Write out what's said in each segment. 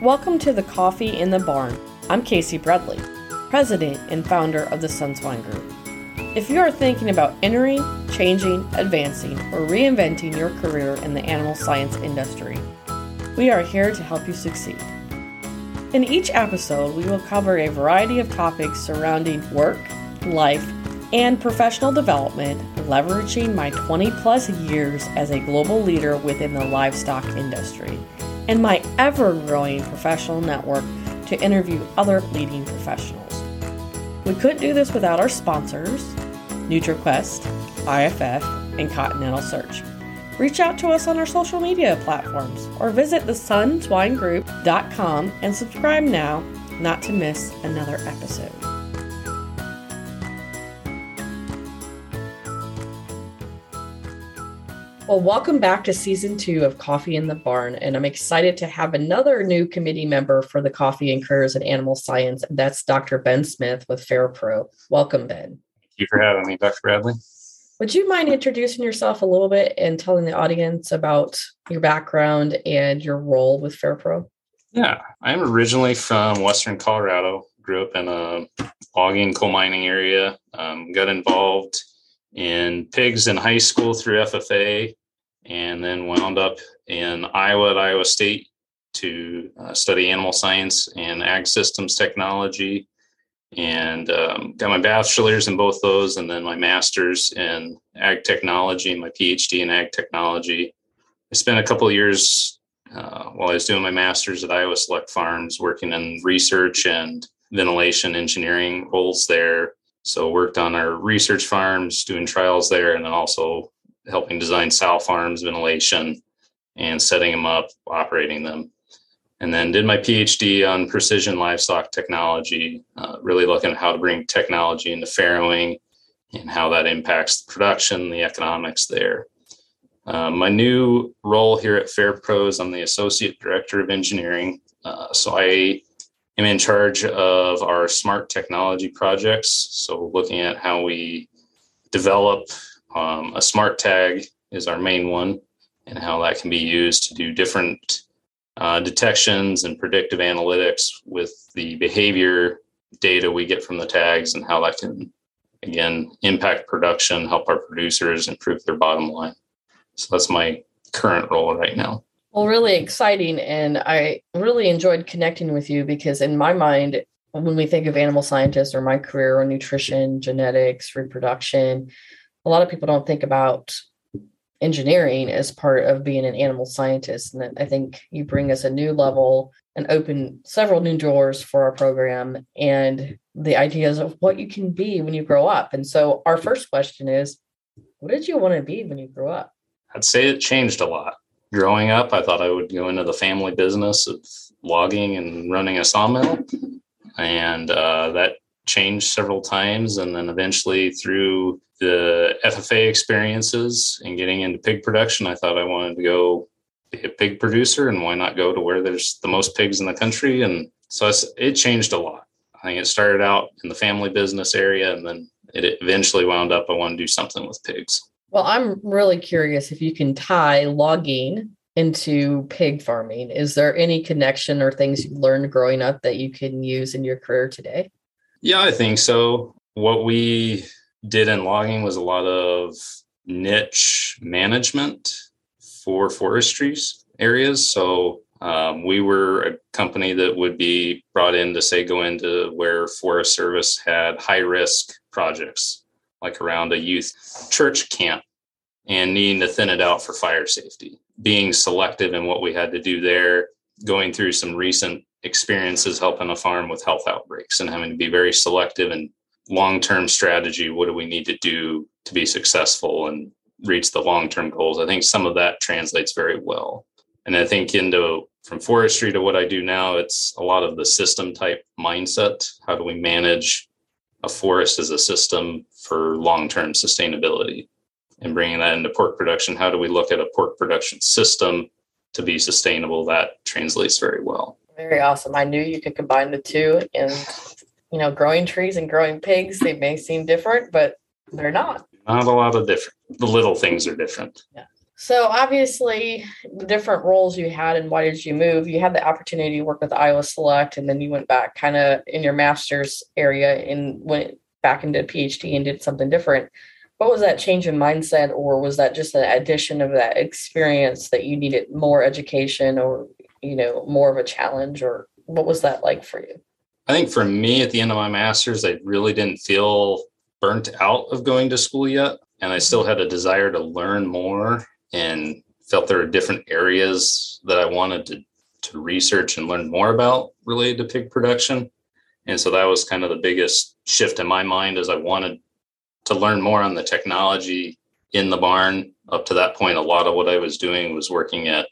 Welcome to the Coffee in the Barn. I'm Casey Bradley, president and founder of the Sunswine Group. If you are thinking about entering, changing, advancing, or reinventing your career in the animal science industry, we are here to help you succeed. In each episode, we will cover a variety of topics surrounding work, life, and professional development, leveraging my 20 plus years as a global leader within the livestock industry and my ever growing professional network to interview other leading professionals. We couldn't do this without our sponsors, NutriQuest, IFF, and Continental Search. Reach out to us on our social media platforms or visit thesunswinegroup.com and subscribe now not to miss another episode. Well, welcome back to season two of Coffee in the Barn. And I'm excited to have another new committee member for the Coffee and Careers in Animal Science. And that's Dr. Ben Smith with FarrPro. Welcome, Ben. Thank you for having me, Dr. Bradley. Would you mind introducing yourself a little bit and telling the audience about your background and your role with FarrPro? Yeah, I'm originally from Western Colorado. Grew up in a logging coal mining area. Um, got involved in pigs in high school through FFA, and then wound up in Iowa at Iowa State to uh, study animal science and ag systems technology. And um, got my bachelor's in both those, and then my master's in ag technology and my PhD in ag technology. I spent a couple of years uh, while I was doing my master's at Iowa Select Farms, working in research and ventilation engineering roles there. So worked on our research farms, doing trials there, and then also helping design sow farms, ventilation, and setting them up, operating them. And then did my PhD on precision livestock technology, uh, really looking at how to bring technology into farrowing and how that impacts the production, the economics there. Uh, my new role here at FarrPro is I'm the Associate Director of Engineering. Uh, so I am in charge of our smart technology projects. So looking at how we develop um, a smart tag is our main one, and how that can be used to do different uh, detections and predictive analytics with the behavior data we get from the tags, and how that can again impact production, help our producers improve their bottom line. So that's my current role right now. Well, really exciting. And I really enjoyed connecting with you because, in my mind, when we think of animal scientists or my career or nutrition, genetics, reproduction, a lot of people don't think about engineering as part of being an animal scientist. And I think you bring us a new level and open several new doors for our program and the ideas of what you can be when you grow up. And so, our first question is what did you want to be when you grew up? I'd say it changed a lot. Growing up, I thought I would go into the family business of logging and running a sawmill. And uh, that changed several times. And then eventually, through the FFA experiences and getting into pig production, I thought I wanted to go be a pig producer and why not go to where there's the most pigs in the country. And so it changed a lot. I think it started out in the family business area and then it eventually wound up I want to do something with pigs. Well, I'm really curious if you can tie logging into pig farming. Is there any connection or things you learned growing up that you can use in your career today? Yeah, I think so. What we did in logging was a lot of niche management for forestry areas. So um, we were a company that would be brought in to say go into where Forest Service had high risk projects, like around a youth church camp, and needing to thin it out for fire safety. Being selective in what we had to do there, going through some recent experiences helping a farm with health outbreaks and having to be very selective and long-term strategy what do we need to do to be successful and reach the long-term goals? I think some of that translates very well. And i think into from forestry to what i do now it's a lot of the system type mindset. How do we manage a forest as a system for long-term sustainability? And bringing that into pork production how do we look at a pork production system to be sustainable? That translates very well very awesome. I knew you could combine the two. And, you know, growing trees and growing pigs, they may seem different, but they're not. Not a lot of different. The little things are different. Yeah. So obviously, the different roles you had and why did you move? You had the opportunity to work with Iowa Select, and then you went back kind of in your master's area and went back and did PhD and did something different. What was that change in mindset, or was that just an addition of that experience that you needed more education, or you know, more of a challenge, or what was that like for you? I think for me, at the end of my master's, I really didn't feel burnt out of going to school yet, and I still had a desire to learn more and felt there were different areas that I wanted to, to research and learn more about related to pig production. And so that was kind of the biggest shift in my mind as I wanted to learn more on the technology in the barn. Up to that point, a lot of what I was doing was working at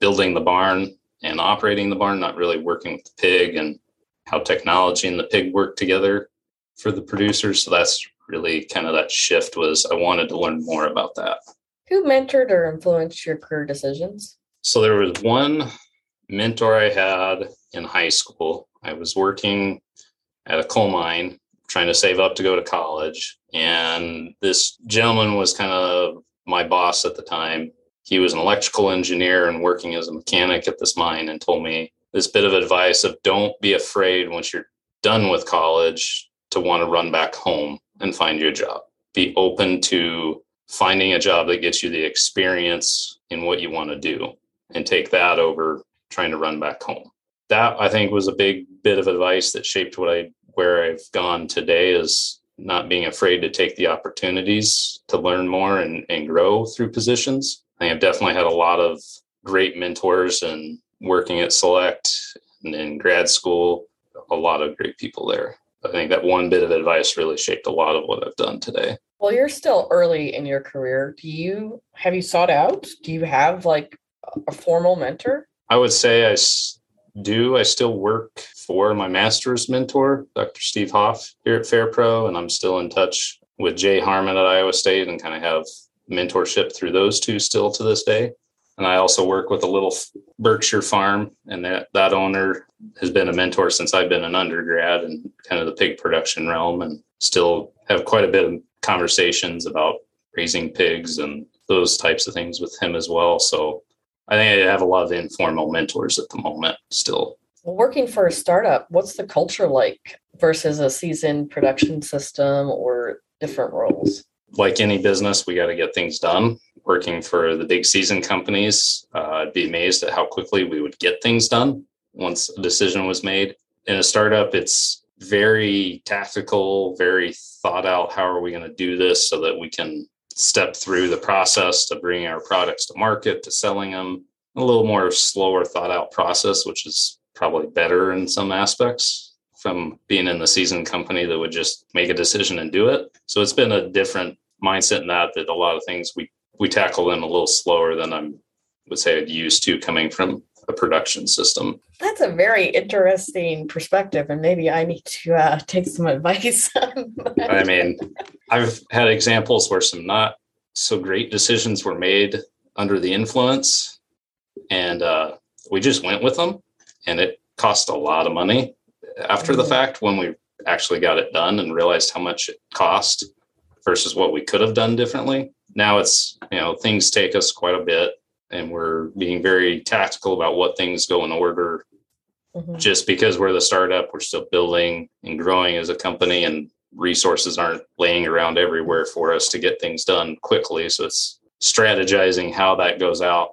building the barn and operating the barn, not really working with the pig and how technology and the pig work together for the producers. So that's really kind of that shift was I wanted to learn more about that. Who mentored or influenced your career decisions? So there was one mentor I had in high school. I was working at a coal mine trying to save up to go to college. And this gentleman was kind of my boss at the time. He was an electrical engineer and working as a mechanic at this mine and told me this bit of advice of don't be afraid once you're done with college to want to run back home and find you a job. Be open to finding a job that gets you the experience in what you want to do and take that over trying to run back home. That I think was a big bit of advice that shaped what I where I've gone today is not being afraid to take the opportunities to learn more and, and grow through positions. I think I've definitely had a lot of great mentors and working at Select and in grad school, a lot of great people there. I think that one bit of advice really shaped a lot of what I've done today. Well, you're still early in your career. Do you have you sought out? Do you have like a formal mentor? I would say I do. I still work for my master's mentor, Dr. Steve Hoff here at FarrPro, and I'm still in touch with Jay Harmon at Iowa State and kind of have mentorship through those two still to this day. And I also work with a little Berkshire farm, and that that owner has been a mentor since I've been an undergrad and kind of the pig production realm, and still have quite a bit of conversations about raising pigs and those types of things with him as well. So I think I have a lot of informal mentors at the moment still. Working for a startup, what's the culture like versus a seasoned production system or different roles? Like any business, we got to get things done. Working for the big season companies, uh, I'd be amazed at how quickly we would get things done once a decision was made. In a startup, it's very tactical, very thought out. How are we going to do this so that we can step through the process to bringing our products to market, to selling them? A little more slower, thought out process, which is probably better in some aspects from being in the seasoned company that would just make a decision and do it. So it's been a different mindset in that that a lot of things we we tackle them a little slower than I would say I'd used to coming from a production system. That's a very interesting perspective, and maybe I need to uh, take some advice. I mean, I've had examples where some not so great decisions were made under the influence, and uh, we just went with them, and it cost a lot of money after the fact when we actually got it done and realized how much it cost versus what we could have done differently. Now it's, you know, things take us quite a bit and we're being very tactical about what things go in order. Mm-hmm. Just because we're the startup, we're still building and growing as a company, and resources aren't laying around everywhere for us to get things done quickly. So it's strategizing how that goes out.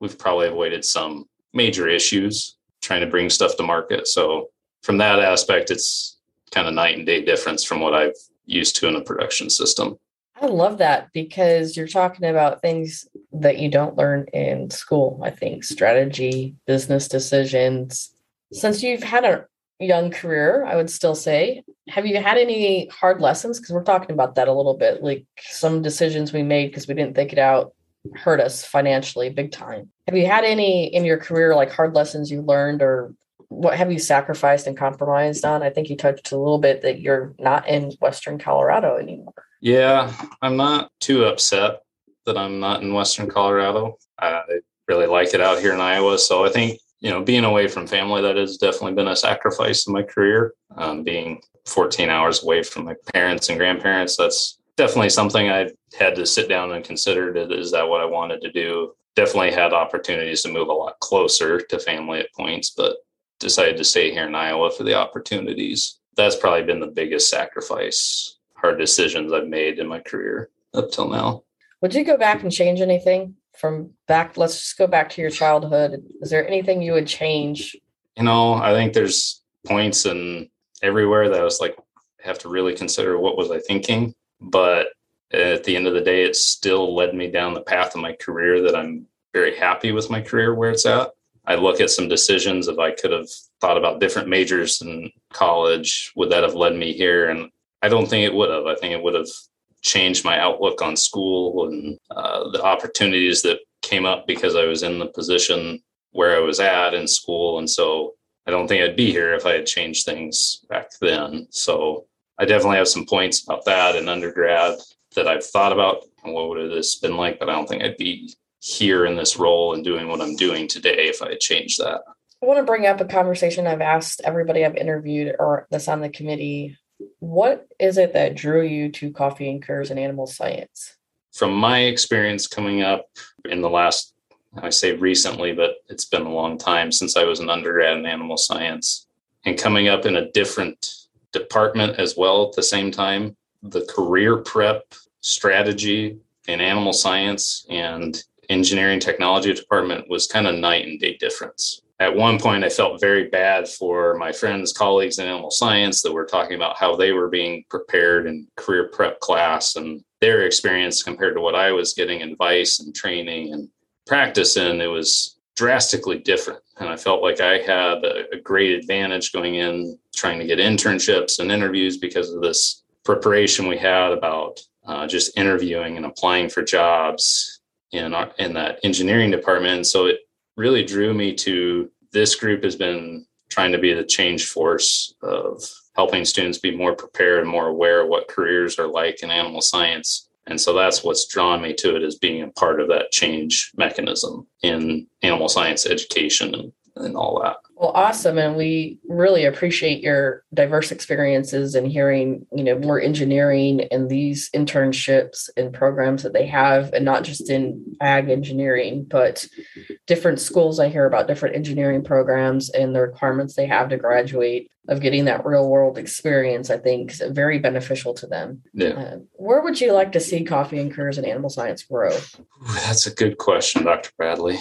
We've probably avoided some major issues trying to bring stuff to market. So from that aspect, it's kind of night and day difference from what I've used to in a production system. I love that because you're talking about things that you don't learn in school. I think strategy, business decisions. Since you've had a young career, I would still say, have you had any hard lessons? Because we're talking about that a little bit, like some decisions we made because we didn't think it out hurt us financially big time. Have you had any in your career, like hard lessons you learned or what have you sacrificed and compromised on? I think you touched a little bit that you're not in Western Colorado anymore. Yeah, I'm not too upset that I'm not in Western Colorado. I really like it out here in Iowa. So I think, you know, being away from family, that has definitely been a sacrifice in my career. Um, being 14 hours away from my parents and grandparents, that's definitely something I had to sit down and consider. Is that what I wanted to do? Definitely had opportunities to move a lot closer to family at points, but decided to stay here in Iowa for the opportunities. That's probably been the biggest sacrifice, hard decisions I've made in my career up till now. Would you go back and change anything from back? Let's just go back to your childhood. Is there anything you would change? You know, I think there's points and everywhere that I was like, have to really consider what was I thinking. But at the end of the day, it still led me down the path of my career that I'm very happy with my career where it's at. I look at some decisions if I could have thought about different majors in college, would that have led me here? And I don't think it would have. I think it would have changed my outlook on school and uh, the opportunities that came up because I was in the position where I was at in school. And so I don't think I'd be here if I had changed things back then. So I definitely have some points about that in undergrad that I've thought about and what would it have this been like, but I don't think I'd be here in this role and doing what I'm doing today if I had changed that. I want to bring up a conversation I've asked everybody I've interviewed or that's on the committee. What is it that drew you to coffee and careers and animal science? From my experience coming up in the last, I say recently, but it's been a long time since I was an undergrad in animal science and coming up in a different department as well at the same time. The career prep strategy in animal science and engineering technology department was kind of night and day difference. At one point, I felt very bad for my friends, colleagues in animal science that were talking about how they were being prepared in career prep class and their experience compared to what I was getting advice and training and practice in. It was drastically different. And I felt like I had a, great advantage going in trying to get internships and interviews because of this preparation we had about uh, just interviewing and applying for jobs in our, in that engineering department. So it really drew me to this group has been trying to be the change force of helping students be more prepared and more aware of what careers are like in animal science. And so that's what's drawn me to it as being a part of that change mechanism in animal science education and, and all that. Well, awesome. And we really appreciate your diverse experiences and hearing, you know, more engineering and these internships and programs that they have, and not just in ag engineering, but different schools. I hear about different engineering programs and the requirements they have to graduate of getting that real world experience, I think is very beneficial to them. Yeah. Uh, where would you like to see coffee and careers and animal science grow? That's a good question, Dr. Bradley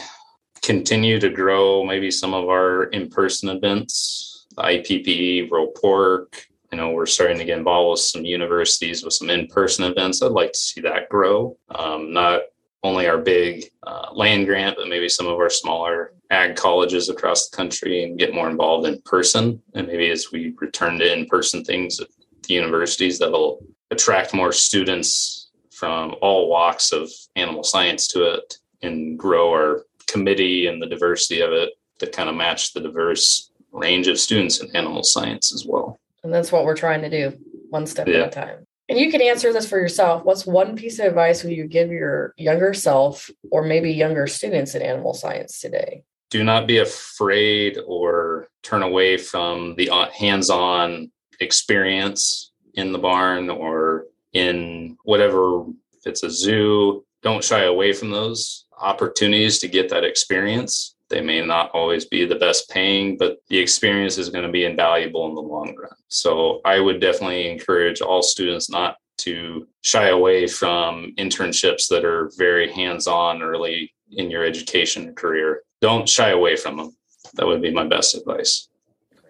continue to grow maybe some of our in-person events, IPP, World Pork. You know, we're starting to get involved with some universities with some in-person events. I'd like to see that grow. Um, not only our big uh, land grant, but maybe some of our smaller ag colleges across the country and get more involved in person. And maybe as we return to in-person things at the universities, that'll attract more students from all walks of animal science to it and grow our committee and the diversity of it to kind of match the diverse range of students in animal science as well. And that's what we're trying to do, one step yeah. at a time. And you can answer this for yourself. What's one piece of advice would you give your younger self or maybe younger students in animal science today? Do not be afraid or turn away from the uh, hands on experience in the barn or in whatever, if it's a zoo, don't shy away from those opportunities to get that experience. They may not always be the best paying, but the experience is going to be invaluable in the long run. So I would definitely encourage all students not to shy away from internships that are very hands on early in your education or career. Don't shy away from them. That would be my best advice.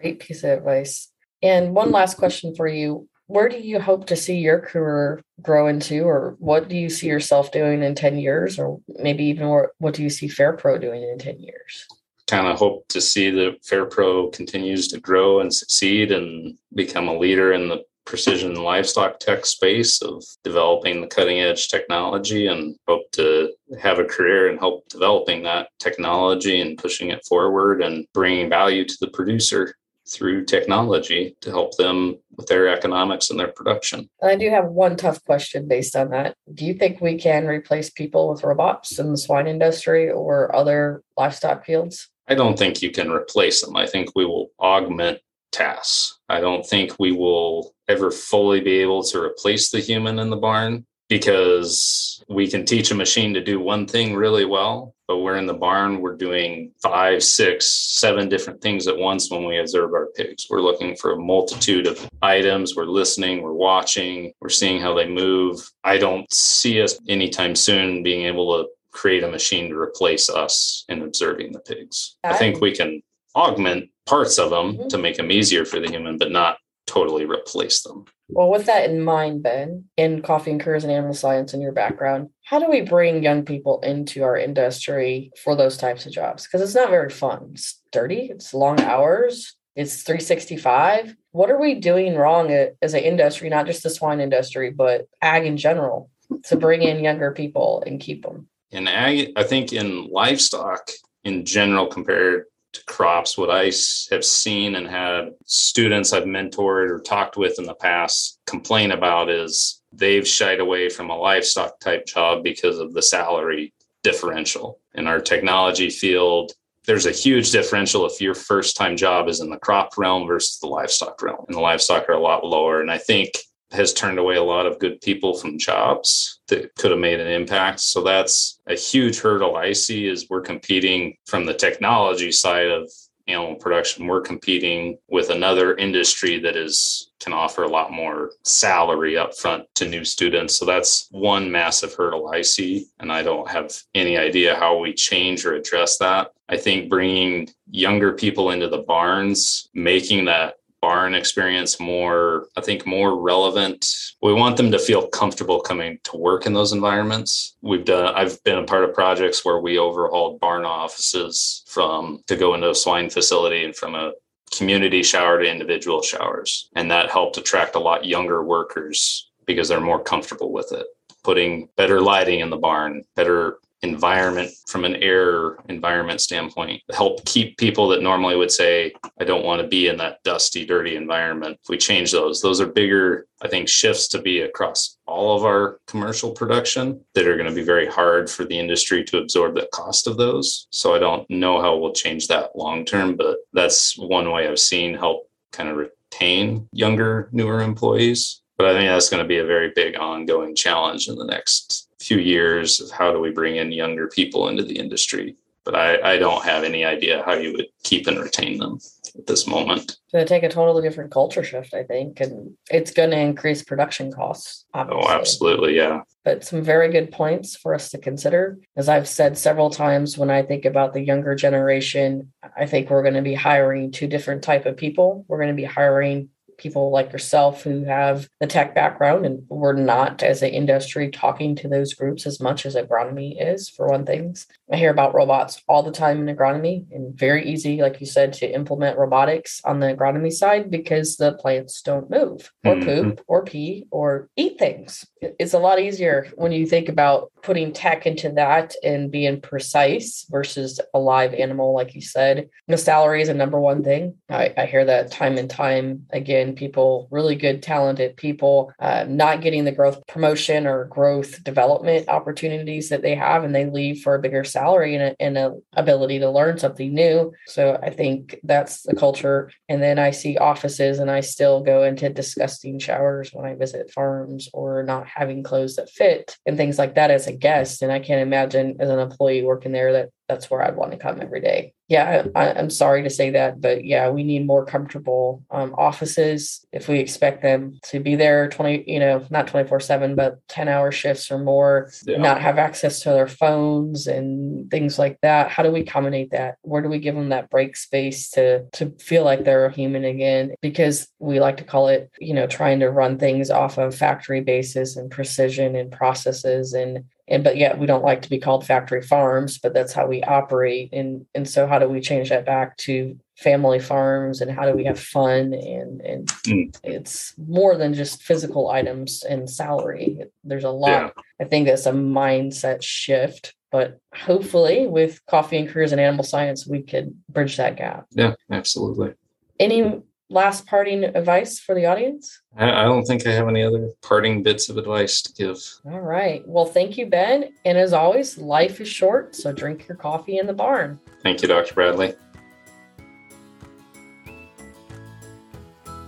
Great piece of advice. And one last question for you where do you hope to see your career grow into or what do you see yourself doing in 10 years or maybe even what, what do you see FarrPro doing in 10 years? Kind of hope to see that FarrPro continues to grow and succeed and become a leader in the precision livestock tech space of developing the cutting edge technology and hope to have a career and help developing that technology and pushing it forward and bringing value to the producer through technology to help them with their economics and their production. And I do have one tough question based on that. Do you think we can replace people with robots in the swine industry or other livestock fields? I don't think you can replace them. I think we will augment tasks. I don't think we will ever fully be able to replace the human in the barn because we can teach a machine to do one thing really well, but we're in the barn, we're doing five, six, seven different things at once when we observe our pigs. We're looking for a multitude of items, we're listening, we're watching, we're seeing how they move. I don't see us anytime soon being able to create a machine to replace us in observing the pigs. I think we can augment parts of them mm-hmm. to make them easier for the human, but not totally replace them. Well, with that in mind, Ben, in coffee and careers and animal science in your background, how do we bring young people into our industry for those types of jobs? Because it's not very fun. It's dirty, it's long hours, it's 365. What are we doing wrong as an industry, not just the swine industry, but ag in general, to bring in younger people and keep them? In ag, I think in livestock in general, compared to crops, what I have seen and had students I've mentored or talked with in the past complain about is they've shied away from a livestock type job because of the salary differential. In our technology field, there's a huge differential if your first time job is in the crop realm versus the livestock realm. And the livestock are a lot lower. And I think has turned away a lot of good people from jobs that could have made an impact. So that's a huge hurdle I see is we're competing from the technology side of animal production. We're competing with another industry that is can offer a lot more salary up front to new students. So that's one massive hurdle I see. And I don't have any idea how we change or address that. I think bringing younger people into the barns, making that barn experience more, I think, more relevant. We want them to feel comfortable coming to work in those environments. We've done, I've been a part of projects where we overhauled barn offices from to go into a swine facility and from a community shower to individual showers. And that helped attract a lot younger workers because they're more comfortable with it. Putting better lighting in the barn, better environment from an air environment standpoint help keep people that normally would say i don't want to be in that dusty dirty environment. If we change those those are bigger i think shifts to be across all of our commercial production that are going to be very hard for the industry to absorb the cost of those. So i don't know how we'll change that long term but that's one way i've seen help kind of retain younger newer employees. But i think that's going to be a very big ongoing challenge in the next few years of how do we bring in younger people into the industry. But I, I don't have any idea how you would keep and retain them at this moment. It's going to take a totally different culture shift, I think, and it's going to increase production costs. Oh, obviously. Oh, absolutely, yeah. But some very good points for us to consider. As I've said several times, when I think about the younger generation, I think we're going to be hiring two different type of people. We're going to be hiring people like yourself who have the tech background and we're not as an industry talking to those groups as much as agronomy is for one things i hear about robots all the time in agronomy and very easy like you said to implement robotics on the agronomy side because the plants don't move or mm-hmm. poop or pee or eat things. It's a lot easier when you think about putting tech into that and being precise versus a live animal like you said. The salary is a number one thing. I, I hear that time and time again people, really good, talented people, uh, not getting the growth promotion or growth development opportunities that they have, and they leave for a bigger salary and a, and a ability to learn something new. So I think that's the culture. And then I see offices, and I still go into disgusting showers when I visit farms or not having clothes that fit and things like that as a guest. And I can't imagine as an employee working there that that's where I'd want to come every day. Yeah, I, am sorry to say that, but yeah, we need more comfortable um, offices if we expect them to be there 20, you know, not 24 seven, but 10 hour shifts or more, yeah. not have access to their phones and things like that. How do we accommodate that? Where do we give them that break space to, to feel like they're a human again? Because we like to call it, you know, trying to run things off of factory basis and precision and processes and and but yet we don't like to be called factory farms but that's how we operate and and so how do we change that back to family farms and how do we have fun and and mm. it's more than just physical items and salary there's a lot yeah. i think that's a mindset shift but hopefully with coffee and careers and animal science we could bridge that gap yeah absolutely any last parting advice for the audience? I don't think I have any other parting bits of advice to give. All right. Well, thank you, Ben. And as always, life is short, so drink your coffee in the barn. Thank you, Dr. Bradley.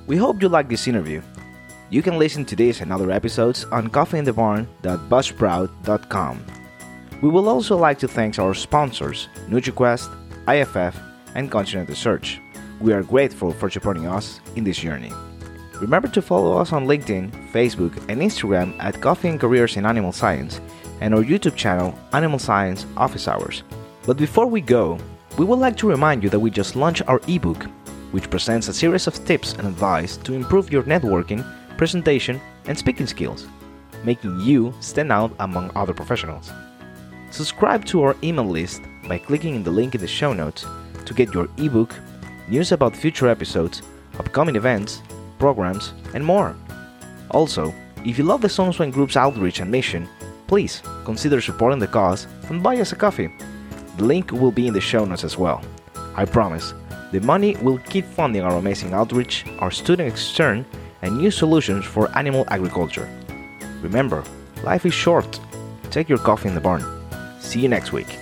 We hope you like this interview. You can listen to this and other episodes on coffeeinthebarn.buzzsprout.com. We would also like to thank our sponsors, NutriQuest, IFF, and Continental Search. We are grateful for supporting us in this journey. Remember to follow us on LinkedIn, Facebook, and Instagram at Coffee and Careers in Animal Science and our YouTube channel, Animal Science Office Hours. But before we go, we would like to remind you that we just launched our ebook, which presents a series of tips and advice to improve your networking, presentation, and speaking skills, making you stand out among other professionals. Subscribe to our email list by clicking in the link in the show notes to get your ebook, news about future episodes, upcoming events, programs, and more. Also, if you love the Sunswine Group's outreach and mission, please consider supporting the cause and buy us a coffee. The link will be in the show notes as well. I promise, the money will keep funding our amazing outreach, our student extern, and new solutions for animal agriculture. Remember, life is short. Take your coffee in the barn. See you next week.